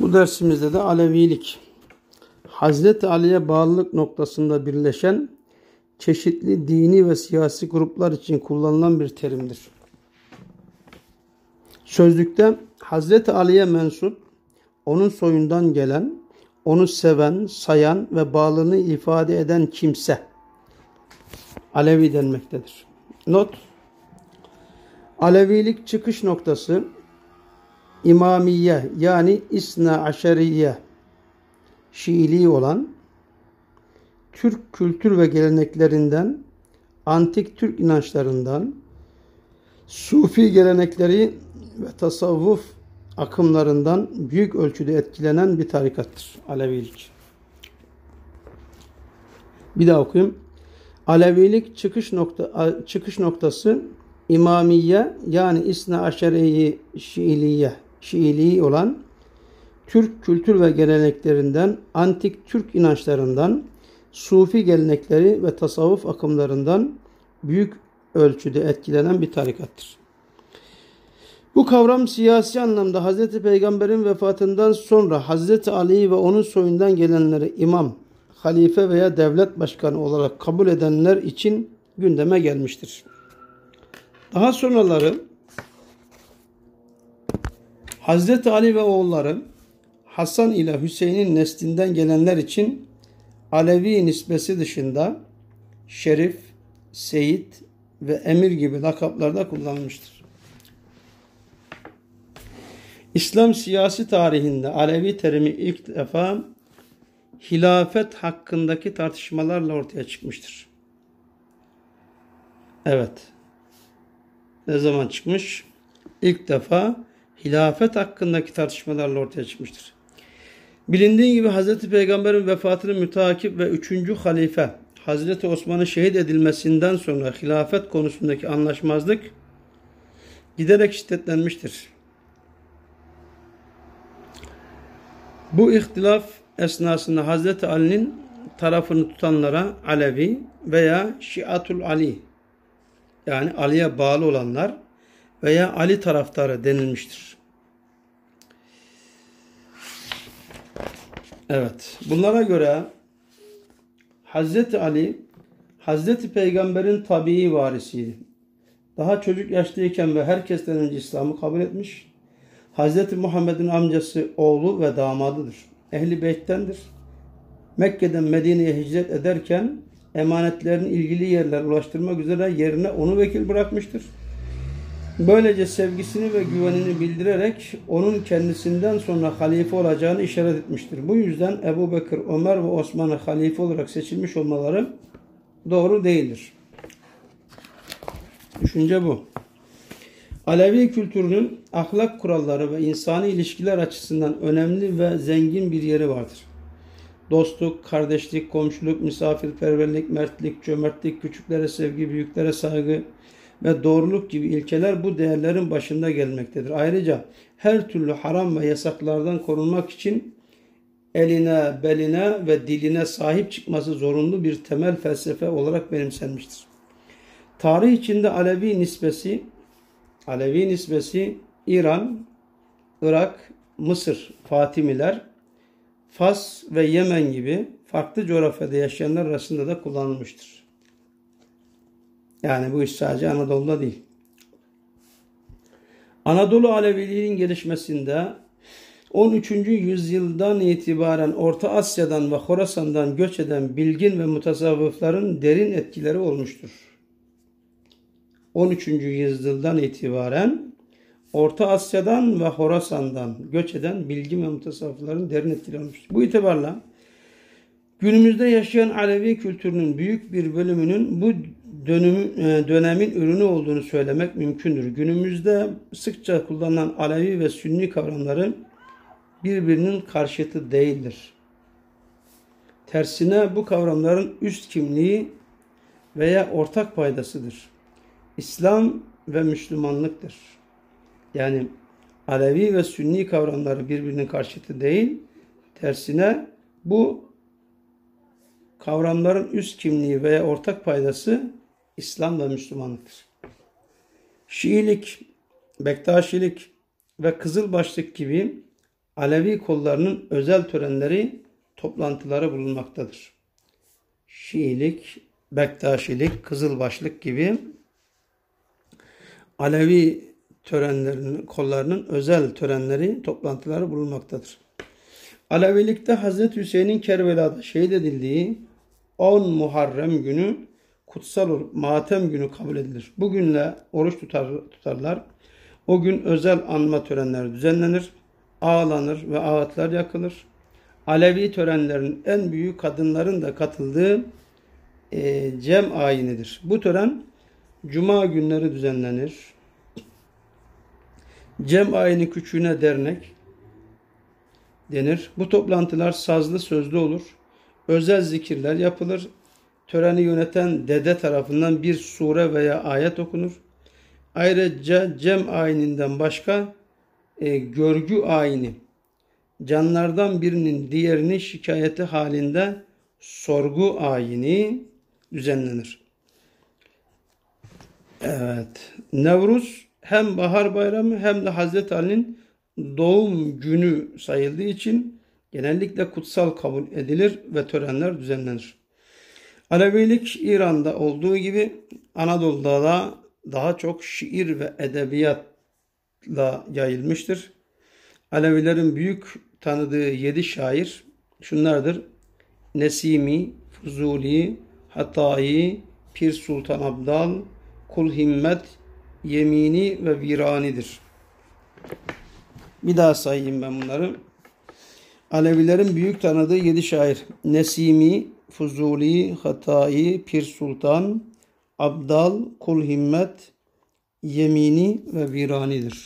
Bu dersimizde de Alevilik, Hazreti Ali'ye bağlılık noktasında birleşen çeşitli dini ve siyasi gruplar için kullanılan bir terimdir. Sözlükte Hazreti Ali'ye mensup, onun soyundan gelen, onu seven, sayan ve bağlılığını ifade eden kimse Alevi denmektedir. Not Alevilik çıkış noktası İmamiye yani İsna Aşeriye Şiiliği olan Türk kültür ve geleneklerinden, antik Türk inançlarından, Sufi gelenekleri ve tasavvuf akımlarından büyük ölçüde etkilenen bir tarikattır Alevilik. Bir daha okuyayım. Alevilik çıkış nokta çıkış noktası İmamiye yani İsna Aşeriye Şiiliye Şiiliği olan Türk kültür ve geleneklerinden, antik Türk inançlarından, Sufi gelenekleri ve tasavvuf akımlarından büyük ölçüde etkilenen bir tarikattır. Bu kavram siyasi anlamda Hz. Peygamber'in vefatından sonra Hz. Ali ve onun soyundan gelenleri imam, halife veya devlet başkanı olarak kabul edenler için gündeme gelmiştir. Daha sonraları Hz. Ali ve oğulları Hasan ile Hüseyin'in neslinden gelenler için Alevi nisbesi dışında Şerif, Seyit ve Emir gibi lakaplarda kullanılmıştır. İslam siyasi tarihinde Alevi terimi ilk defa hilafet hakkındaki tartışmalarla ortaya çıkmıştır. Evet. Ne zaman çıkmış? İlk defa hilafet hakkındaki tartışmalarla ortaya çıkmıştır. Bilindiği gibi Hz. Peygamber'in vefatını mütakip ve üçüncü halife Hazreti Osman'ın şehit edilmesinden sonra hilafet konusundaki anlaşmazlık giderek şiddetlenmiştir. Bu ihtilaf esnasında Hazreti Ali'nin tarafını tutanlara Alevi veya Şiatul Ali yani Ali'ye bağlı olanlar veya Ali taraftarı denilmiştir. Evet. Bunlara göre Hazreti Ali Hazreti Peygamber'in tabii varisiydi. Daha çocuk yaştayken ve herkesten önce İslam'ı kabul etmiş. Hazreti Muhammed'in amcası, oğlu ve damadıdır. Ehli Beyt'tendir. Mekke'den Medine'ye hicret ederken emanetlerini ilgili yerler ulaştırmak üzere yerine onu vekil bırakmıştır. Böylece sevgisini ve güvenini bildirerek onun kendisinden sonra halife olacağını işaret etmiştir. Bu yüzden Ebu Bekir, Ömer ve Osman'ı halife olarak seçilmiş olmaları doğru değildir. Düşünce bu. Alevi kültürünün ahlak kuralları ve insani ilişkiler açısından önemli ve zengin bir yeri vardır. Dostluk, kardeşlik, komşuluk, misafirperverlik, mertlik, cömertlik, küçüklere sevgi, büyüklere saygı, ve doğruluk gibi ilkeler bu değerlerin başında gelmektedir. Ayrıca her türlü haram ve yasaklardan korunmak için eline, beline ve diline sahip çıkması zorunlu bir temel felsefe olarak benimsenmiştir. Tarih içinde Alevi nisbesi Alevi nisbesi İran, Irak, Mısır, Fatimiler, Fas ve Yemen gibi farklı coğrafyada yaşayanlar arasında da kullanılmıştır. Yani bu iş sadece Anadolu'da değil. Anadolu Aleviliğinin gelişmesinde 13. yüzyıldan itibaren Orta Asya'dan ve Horasan'dan göç eden bilgin ve mutasavvıfların derin etkileri olmuştur. 13. yüzyıldan itibaren Orta Asya'dan ve Horasan'dan göç eden bilgin ve mutasavvıfların derin etkileri olmuştur. Bu itibarla günümüzde yaşayan Alevi kültürünün büyük bir bölümünün bu dönüm, e, dönemin ürünü olduğunu söylemek mümkündür. Günümüzde sıkça kullanılan Alevi ve Sünni kavramları birbirinin karşıtı değildir. Tersine bu kavramların üst kimliği veya ortak paydasıdır. İslam ve Müslümanlıktır. Yani Alevi ve Sünni kavramları birbirinin karşıtı değil, tersine bu kavramların üst kimliği veya ortak paydası İslam ve Müslümanlıktır. Şiilik, Bektaşilik ve Kızılbaşlık gibi Alevi kollarının özel törenleri, toplantıları bulunmaktadır. Şiilik, Bektaşilik, Kızılbaşlık gibi Alevi törenlerinin, kollarının özel törenleri, toplantıları bulunmaktadır. Alevilikte Hazreti Hüseyin'in Kerbela'da şehit edildiği 10 Muharrem günü kutsal olup matem günü kabul edilir. Bu günle oruç tutar, tutarlar. O gün özel anma törenleri düzenlenir. Ağlanır ve ağıtlar yakılır. Alevi törenlerin en büyük kadınların da katıldığı e, cem ayinidir. Bu tören cuma günleri düzenlenir. Cem ayini küçüğüne dernek denir. Bu toplantılar sazlı sözlü olur. Özel zikirler yapılır. Töreni yöneten dede tarafından bir sure veya ayet okunur. Ayrıca cem ayininden başka e, görgü ayini canlardan birinin diğerini şikayeti halinde sorgu ayini düzenlenir. Evet. Nevruz hem bahar bayramı hem de Hazreti Ali'nin doğum günü sayıldığı için genellikle kutsal kabul edilir ve törenler düzenlenir. Alevilik İran'da olduğu gibi Anadolu'da da daha çok şiir ve edebiyatla yayılmıştır. Alevilerin büyük tanıdığı yedi şair şunlardır. Nesimi, Fuzuli, Hatayi, Pir Sultan Abdal, Kul Himmet, Yemini ve Virani'dir. Bir daha sayayım ben bunları. Alevilerin büyük tanıdığı yedi şair. Nesimi, Fuzuli, Hatayi, Pir Sultan, Abdal, Kul Himmet, Yemini ve Virani'dir.